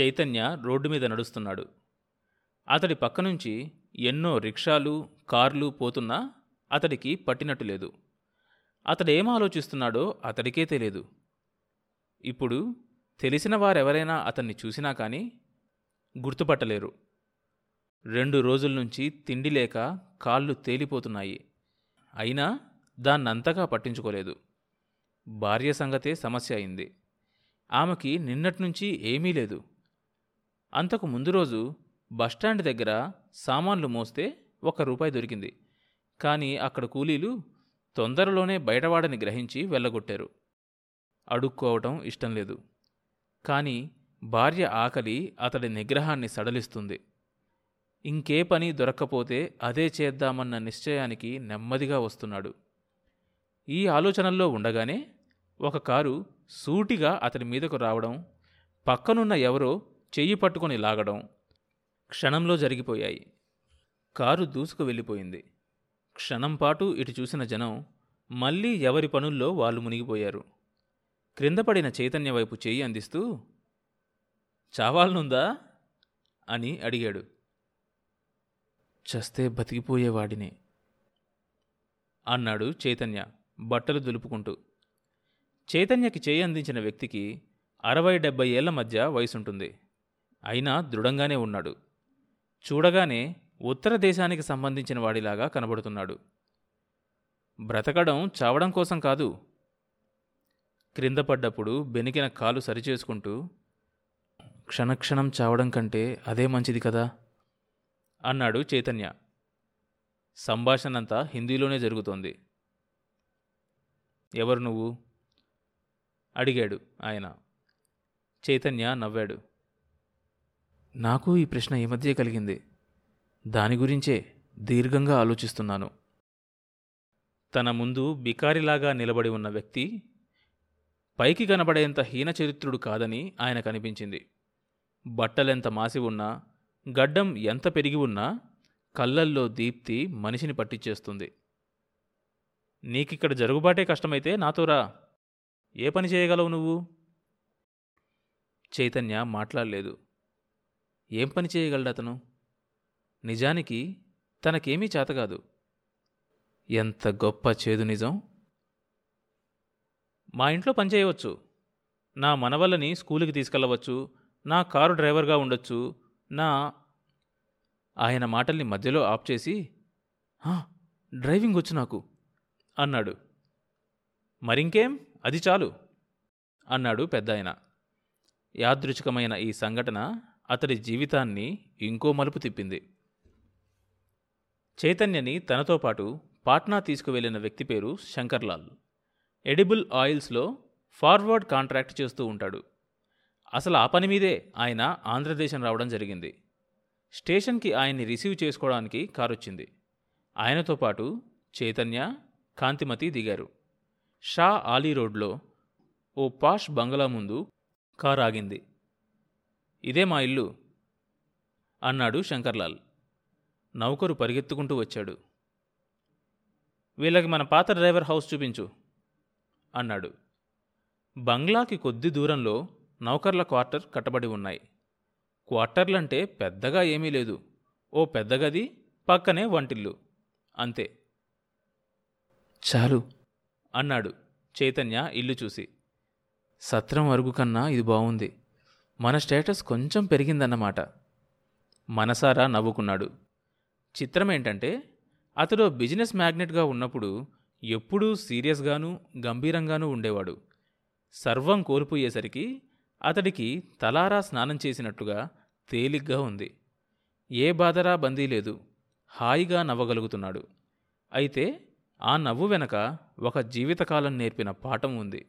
Chaitanya road మీద నడుస్తున్నాడు. అతడి పక్క నుంచి ఎన్నో రిక్షాలు కార్లు పోతున్నా అతడికి పట్టినట్టు లేదు. అతడేం ఆలోచిస్తున్నాడో అతడికే తెలియదు ఇప్పుడు తెలిసిన వారెవరైనా అతన్ని చూసినా కానీ గుర్తుపట్టలేరు. రెండు రోజుల నుంచి తిండి లేక కాళ్ళు తేలిపోతున్నాయి. అయినా దాన్నంతగా పట్టించుకోలేదు. భార్య సంగతే సమస్య అయింది. ఆమెకి నిన్నట్నుంచి ఏమీ లేదు. అంతకు ముందు రోజు బస్టాండ్ దగ్గర సామాన్లు మోస్తే ఒక రూపాయి దొరికింది. కానీ అక్కడ కూలీలు తొందరలోనే బయటవాడని గ్రహించి వెళ్ళగొట్టారు. అడుక్కోవటం ఇష్టం లేదు. కానీ భార్య ఆకలి అతడి నిగ్రహాన్ని సడలిస్తుంది. ఇంకే పని దొరక్కపోతే అదే చేద్దామన్న నిశ్చయానికి నెమ్మదిగా వస్తున్నాడు. ఈ ఆలోచనల్లో ఉండగానే ఒక కారు సూటిగా అతని మీదకు రావడం పక్కనున్న ఎవరో చెయ్యి పట్టుకొని లాగడం క్షణంలో జరిగిపోయాయి. కారు దూసుకు వెళ్ళిపోయింది. క్షణం పాటు ఇటు చూసిన జనం మళ్ళీ ఎవరి పనుల్లో వాళ్ళు మునిగిపోయారు. క్రింద పడిన చైతన్య వైపు చెయ్యి అందిస్తూ చావాలనుందా? అని అడిగాడు. చస్తే బతికిపోయేవాడిని అన్నాడు చైతన్య బట్టలు దులుపుకుంటూ. చైతన్యకి చేయి అందించిన వ్యక్తికి అరవై డెబ్బై ఏళ్ళ మధ్య వయసుంటుంది. అయినా దృఢంగానే ఉన్నాడు. చూడగానే ఉత్తర దేశానికి సంబంధించిన వాడిలాగా కనబడుతున్నాడు. బ్రతకడం చావడం కోసం కాదు. క్రింద పడ్డప్పుడు బెనికిన కాలు సరిచేసుకుంటూ క్షణక్షణం చావడం కంటే అదే మంచిది కదా? అన్నాడు చైతన్య. సంభాషణంతా హిందీలోనే జరుగుతోంది. ఎవరు నువ్వు? అడిగాడు ఆయన. చైతన్య నవ్వాడు. నాకు ఈ ప్రశ్న ఈ మధ్య కలిగింది. దాని గురించే దీర్ఘంగా ఆలోచిస్తున్నాను. తన ముందు బికారిలాగా నిలబడి ఉన్న వ్యక్తి పైకి కనబడేంత హీనచరిత్రుడు కాదని ఆయన కనిపించింది. బట్టలెంత మాసి ఉన్నా గడ్డం ఎంత పెరిగి ఉన్నా కళ్ళల్లో దీప్తి మనిషిని పట్టించేస్తుంది. నీకిక్కడ జరుగుబాటే కష్టమైతే నాతో రా. ఏ పని చేయగలవు నువ్వు? చైతన్య మాట్లాడలేదు. ఏం పని చేయగలడు అతను? నిజానికి తనకేమీ చేతగాదు ఎంత గొప్ప చేదు నిజం. మా ఇంట్లో పని చేయవచ్చు. నా మనవళ్ళని స్కూలుకి తీసుకెళ్ళవచ్చు. నా కారు డ్రైవర్గా ఉండొచ్చు. నా ఆయన మాటల్ని మధ్యలో ఆఫ్ చేసి డ్రైవింగ్ వచ్చు నాకు అన్నాడు. మరింకేం? అది చాలు అన్నాడు పెద్దాయన. యాదృచ్ఛికమైన ఈ సంఘటన అతడి జీవితాన్ని ఇంకో మలుపు తిప్పింది. చైతన్యని తనతో పాటు పాట్నా తీసుకువెళ్ళిన వ్యక్తి పేరు శంకర్లాల్. ఎడిబుల్ ఆయిల్స్లో ఫార్వర్డ్ కాంట్రాక్ట్ చేస్తూ ఉంటాడు. అసలు ఆ పని మీదే ఆయన ఆంధ్రదేశం రావడం జరిగింది. స్టేషన్కి ఆయన్ని రిసీవ్ చేసుకోవడానికి కారొచ్చింది. ఆయనతో పాటు చైతన్య కాంతిమతి దిగారు. షా ఆలీ రోడ్లో ఓ పాష్ బంగ్లా ముందు కారు ఆగింది. ఇదే మా ఇల్లు అన్నాడు శంకర్లాల్. నౌకరు పరిగెత్తుకుంటూ వచ్చాడు. వీళ్ళకి మన పాత డ్రైవర్ హౌస్ చూపించు అన్నాడు. బంగ్లాకి కొద్ది దూరంలో నౌకర్ల క్వార్టర్ కట్టబడి ఉన్నాయి. క్వార్టర్లంటే పెద్దగా ఏమీ లేదు. ఓ పెద్ద గది పక్కనే వంటిల్లు. అంతే. చాలు అన్నాడు చైతన్య ఇల్లు చూసి. సత్రం అరుగు కన్నా ఇది బాగుంది మన స్టేటస్ కొంచెం పెరిగిందన్నమాట. మనసారా నవ్వుకున్నాడు. చిత్రమేంటంటే అతడు బిజినెస్ మ్యాగ్నెట్గా ఉన్నప్పుడు ఎప్పుడూ సీరియస్గానూ గంభీరంగానూ ఉండేవాడు. సర్వం కోల్పోయేసరికి అతడికి తలారా స్నానం చేసినట్టుగా తేలిగ్గా ఉంది. ఏ బాధరా బందీ లేదు. హాయిగా నవ్వగలుగుతున్నాడు. అయితే ఆ నవ్వు వెనక ఒక జీవితకాలం నేర్పిన పాఠం ఉంది.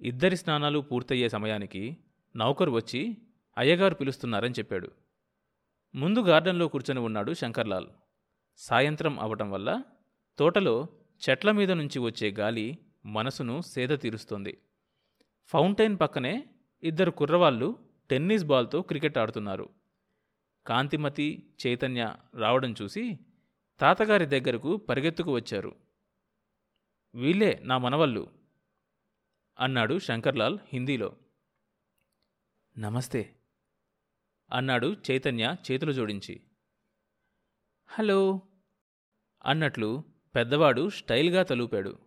ఇద్దరి స్నానాలు పూర్తయ్యే సమయానికి నౌకరు వచ్చి అయ్యగారు పిలుస్తున్నారని చెప్పాడు. ముందు గార్డెన్లో కూర్చొని ఉన్నాడు శంకర్లాల్. సాయంత్రం అవటం వల్ల తోటలో చెట్ల మీద నుంచి వచ్చే గాలి మనసును సేద తీరుస్తోంది. ఫౌంటైన్ పక్కనే ఇద్దరు కుర్రవాళ్ళు టెన్నిస్ బాల్తో క్రికెట్ ఆడుతున్నారు. కాంతిమతి చైతన్య రావడం చూసి తాతగారి దగ్గరకు పరిగెత్తుకు వచ్చారు. వీళ్ళే నా మనవళ్ళు. అన్నాడు శంకర్లాల్ హిందీలో. నమస్తే అన్నాడు చైతన్య చేతులు జోడించి. హలో అన్నట్లు పెద్దవాడు స్టైల్గా తలూపాడు.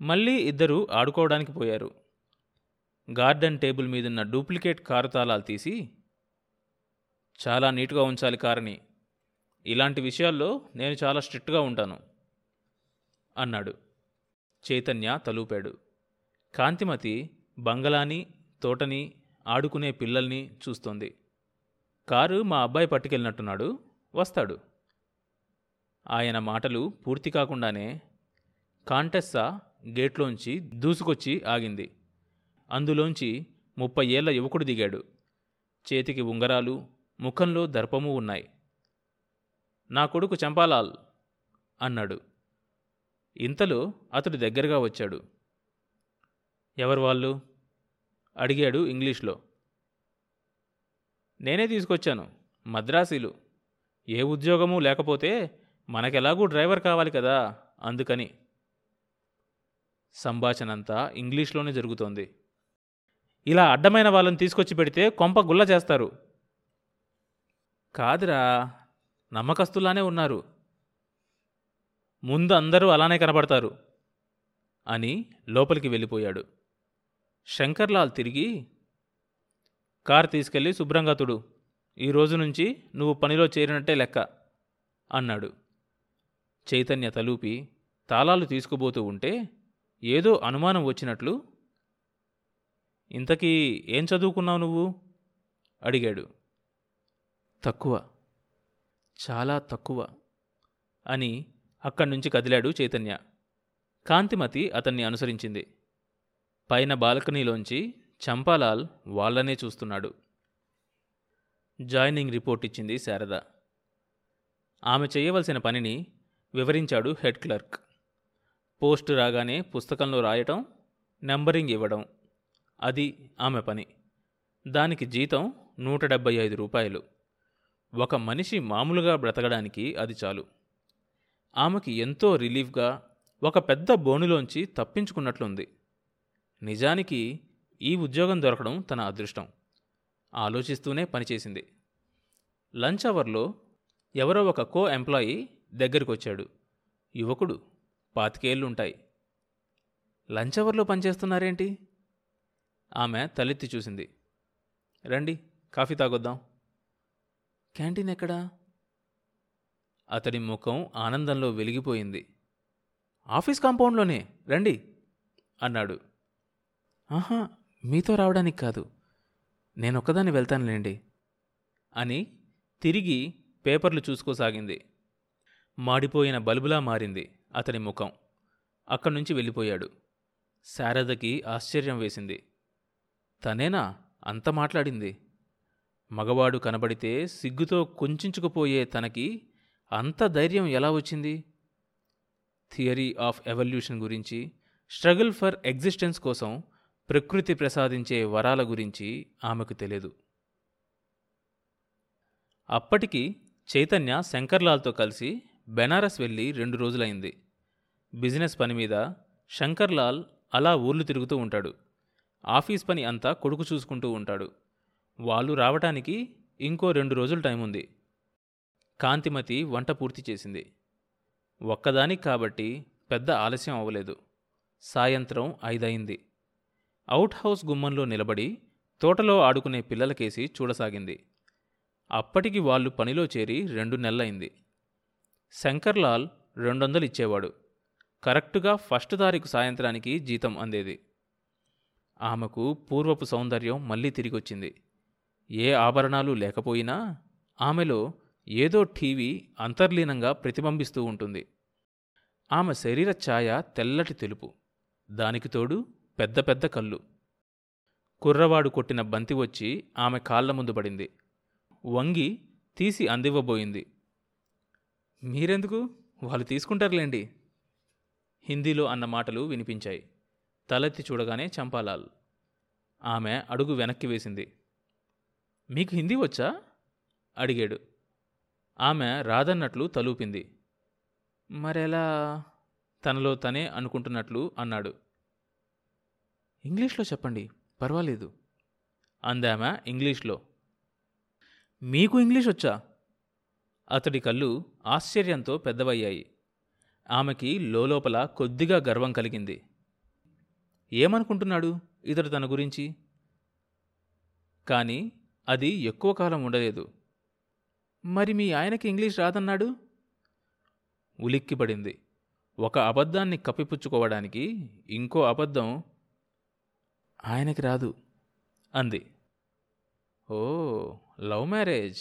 మళ్ళీ ఇద్దరూ ఆడుకోవడానికి పోయారు. గార్డెన్ టేబుల్ మీదున్న డూప్లికేట్ కారు తాళాలు తీసి చాలా నీట్గా ఉంచాలి కారని. ఇలాంటి విషయాల్లో నేను చాలా స్ట్రిక్ట్గా ఉంటాను అన్నాడు. చైతన్య తలూపాడు. కాంతిమతి బంగళాని తోటని ఆడుకునే పిల్లల్ని చూస్తోంది. కారు మా అబ్బాయి పట్టుకెళ్ళినట్టున్నాడు వస్తాడు. ఆయన మాటలు పూర్తి కాకుండానే కాంటెస్సా గేట్లోంచి దూసుకొచ్చి ఆగింది. అందులోంచి ముప్పై ఏళ్ళ యువకుడు దిగాడు. చేతికి ఉంగరాలు ముఖంలో దర్పము ఉన్నాయి. నా కొడుకు చంపాలాల్ అన్నాడు. ఇంతలో అతడు దగ్గరగా వచ్చాడు. ఎవరు వాళ్ళు? అడిగాడు ఇంగ్లీష్లో. నేనే తీసుకొచ్చాను మద్రాసీలు. ఏ ఉద్యోగము లేకపోతే మనకెలాగూ డ్రైవర్ కావాలి కదా అందుకని. సంభాషణంతా ఇంగ్లీష్లోనే జరుగుతోంది. ఇలా అడ్డమైన వాళ్ళని తీసుకొచ్చి పెడితే కొంప గుల్ల చేస్తారు. కాదురా నమ్మకస్తులానే ఉన్నారు. ముందు అందరూ అలానే కనబడతారు అని లోపలికి వెళ్ళిపోయాడు. శంకర్లాల్ తిరిగి కార్ తీసుకెళ్ళి శుభ్రంగా తుడు. ఈ రోజు నుంచి నువ్వు పనిలో చేరినట్టే లెక్క అన్నాడు. చైతన్య తలూపి తాళాలు తీసుకుపోతూ ఉంటే ఏదో అనుమానం వచ్చినట్లు ఇంతకీ ఏం చదువుకున్నావు నువ్వు? అడిగాడు. తక్కువ. చాలా తక్కువ అని అక్కడి నుంచి కదిలాడు చైతన్య. కాంతిమతి అతన్ని అనుసరించింది. పైన బాల్కనీలోంచి చంపాలాల్ వాళ్ళనే చూస్తున్నాడు. జాయినింగ్ రిపోర్ట్ ఇచ్చింది శారద. ఆమె చేయవలసిన పనిని వివరించాడు హెడ్ క్లర్క్. పోస్ట్ రాగానే పుస్తకంలో రాయటం నెంబరింగ్ ఇవ్వడం అది ఆమె పని. దానికి జీతం నూట డెబ్బై ఐదు రూపాయలు. ఒక మనిషి మామూలుగా బ్రతకడానికి అది చాలు. ఆమెకి ఎంతో రిలీఫ్గా ఒక పెద్ద బోనులోంచి తప్పించుకున్నట్లుంది. నిజానికి ఈ ఉద్యోగం దొరకడం తన అదృష్టం. ఆలోచిస్తూనే పనిచేసింది. లంచ్ అవర్లో ఎవరో ఒక కో ఎంప్లాయీ దగ్గరికొచ్చాడు. యువకుడు పాతికేళ్ళుంటాయి లంచ్ అవర్లో పనిచేస్తున్నారేంటి? ఆమె తలెత్తి చూసింది. రండి కాఫీ తాగొద్దాం. క్యాంటీన్ ఎక్కడా? అతడి ముఖం ఆనందంలో వెలిగిపోయింది. ఆఫీస్ కాంపౌండ్లోనే రండి అన్నాడు. ఆహా మీతో రావడానికి కాదు. నేనొక్కదాన్ని వెళ్తానులేండి అని తిరిగి పేపర్లు చూసుకోసాగింది. మాడిపోయిన బల్బులా మారింది అతని ముఖం. అక్కడి నుంచి వెళ్ళిపోయాడు. శారదకి ఆశ్చర్యం వేసింది. తనేనా? అంత మాట్లాడింది. మగవాడు కనబడితే సిగ్గుతో కొంచుకుపోయే తనకి అంత ధైర్యం ఎలా వచ్చింది? థియరీ ఆఫ్ ఎవల్యూషన్ గురించి స్ట్రగుల్ ఫర్ ఎగ్జిస్టెన్స్ కోసం ప్రకృతి ప్రసాదించే వరాల గురించి ఆమెకు తెలియదు అప్పటికి చైతన్య శంకర్లాల్తో కలిసి బెనారస్ వెళ్ళి రెండు రోజులైంది. బిజినెస్ పని మీద శంకర్లాల్ అలా ఊర్లు తిరుగుతూ ఉంటాడు. ఆఫీస్ పని అంతా కొడుకు చూసుకుంటూ ఉంటాడు. వాళ్ళు రావటానికి ఇంకో రెండు రోజులు టైం ఉంది కాంతిమతి వంట పూర్తి చేసింది. ఒక్కదానికి కాబట్టి పెద్ద ఆలస్యం అవ్వలేదు. సాయంత్రం ఐదయింది. అవుట్ హౌస్ గుమ్మంలో నిలబడి తోటలో ఆడుకునే పిల్లలకేసి చూడసాగింది. అప్పటికి వాళ్ళు పనిలో చేరి రెండు నెలలైంది శంకర్లాల్ రెండొందలు ఇచ్చేవాడు కరెక్టుగా ఫస్ట్ తారీఖు సాయంత్రానికి జీతం అందేది. ఆమెకు పూర్వపు సౌందర్యం మళ్ళీ తిరిగొచ్చింది. ఏ ఆభరణాలు లేకపోయినా ఆమెలో ఏదో టీవీ అంతర్లీనంగా ప్రతిబింబిస్తూ ఉంటుంది. ఆమె శరీర ఛాయ తెల్లటి తెలుపు. దానికి తోడు పెద్ద పెద్ద కళ్ళు. కుర్రవాడు కొట్టిన బంతి వచ్చి ఆమె కాళ్ళ ముందు పడింది. వంగి తీసి అందివ్వబోయింది. మీరెందుకు? వాళ్ళు తీసుకుంటారులేండి. హిందీలో అన్న మాటలు వినిపించాయి. తలెత్తి చూడగానే చంపాలాల్. ఆమె అడుగు వెనక్కి వేసింది. మీకు హిందీ వచ్చా? అడిగాడు. ఆమె రాదన్నట్లు తలూపింది. మరెలా? తనలో తనే అనుకుంటున్నట్లు అన్నాడు. ఇంగ్లీష్లో చెప్పండి పర్వాలేదు. అందామె ఇంగ్లీష్లో. మీకు ఇంగ్లీష్ వచ్చా? అతడి కళ్ళు ఆశ్చర్యంతో పెద్దవయ్యాయి. ఆమెకి లోలోపల కొద్దిగా గర్వం కలిగింది. ఏమనుకుంటున్నాడు ఇతడు తన గురించి? కానీ అది ఎక్కువ కాలం ఉండలేదు. మరి మీ ఆయనకి ఇంగ్లీష్ రాదన్నాడు? ఉలిక్కిపడింది. ఒక అబద్ధాన్ని కప్పిపుచ్చుకోవడానికి ఇంకో అబద్ధం ఆయనకి రాదు. అంది. ఓ లవ్ మ్యారేజ్?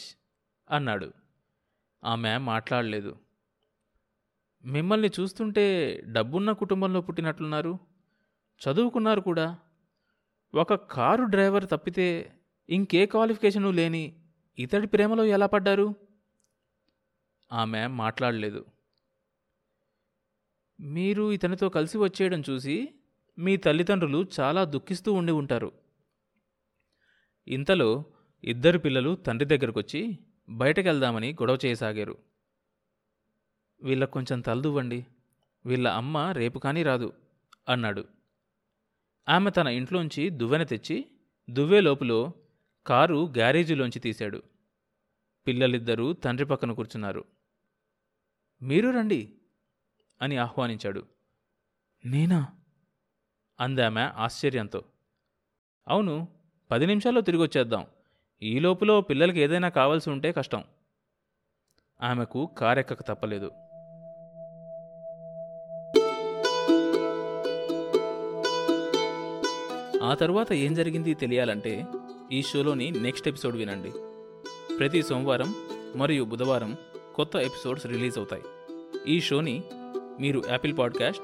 అన్నాడు. ఆమె మాట్లాడలేదు. మిమ్మల్ని చూస్తుంటే డబ్బున్న కుటుంబంలో పుట్టినట్లున్నారు. చదువుకున్నారు కూడా. ఒక కారు డ్రైవర్ తప్పితే ఇంకే క్వాలిఫికేషను లేని ఇతడి ప్రేమలో ఎలా పడ్డారు? ఆమె మాట్లాడలేదు. మీరు ఇతనితో కలిసి వచ్చేయడం చూసి మీ తల్లిదండ్రులు చాలా దుఃఖిస్తూ ఉండి ఉంటారు. ఇంతలో ఇద్దరు పిల్లలు తండ్రి దగ్గరకొచ్చి బయటకెళ్దామని గొడవ చేయసాగారు. వీళ్ళకు కొంచెం తలదువ్వండి. వీళ్ళ అమ్మ రేపు కానీ రాదు అన్నాడు. ఆమె తన ఇంట్లోంచి దువ్వెన తెచ్చి దువ్వే లోపులో కారు గ్యారేజీలోంచి తీశాడు. పిల్లలిద్దరూ తండ్రి పక్కన కూర్చున్నారు. మీరు రండి అని ఆహ్వానించాడు. నేనా? అందామె ఆశ్చర్యంతో. అవును పది నిమిషాల్లో తిరిగి వచ్చేద్దాం ఈ లోపులో పిల్లలకి ఏదైనా కావాల్సి ఉంటే కష్టం. ఆమెకు కారెక్కక తప్పలేదు. ఆ తరువాత ఏం జరిగింది తెలియాలంటే ఈ షోలోని నెక్స్ట్ ఎపిసోడ్ వినండి. ప్రతి సోమవారం మరియు బుధవారం కొత్త ఎపిసోడ్స్ రిలీజ్ అవుతాయి. ఈ షోని మీరు Apple podcast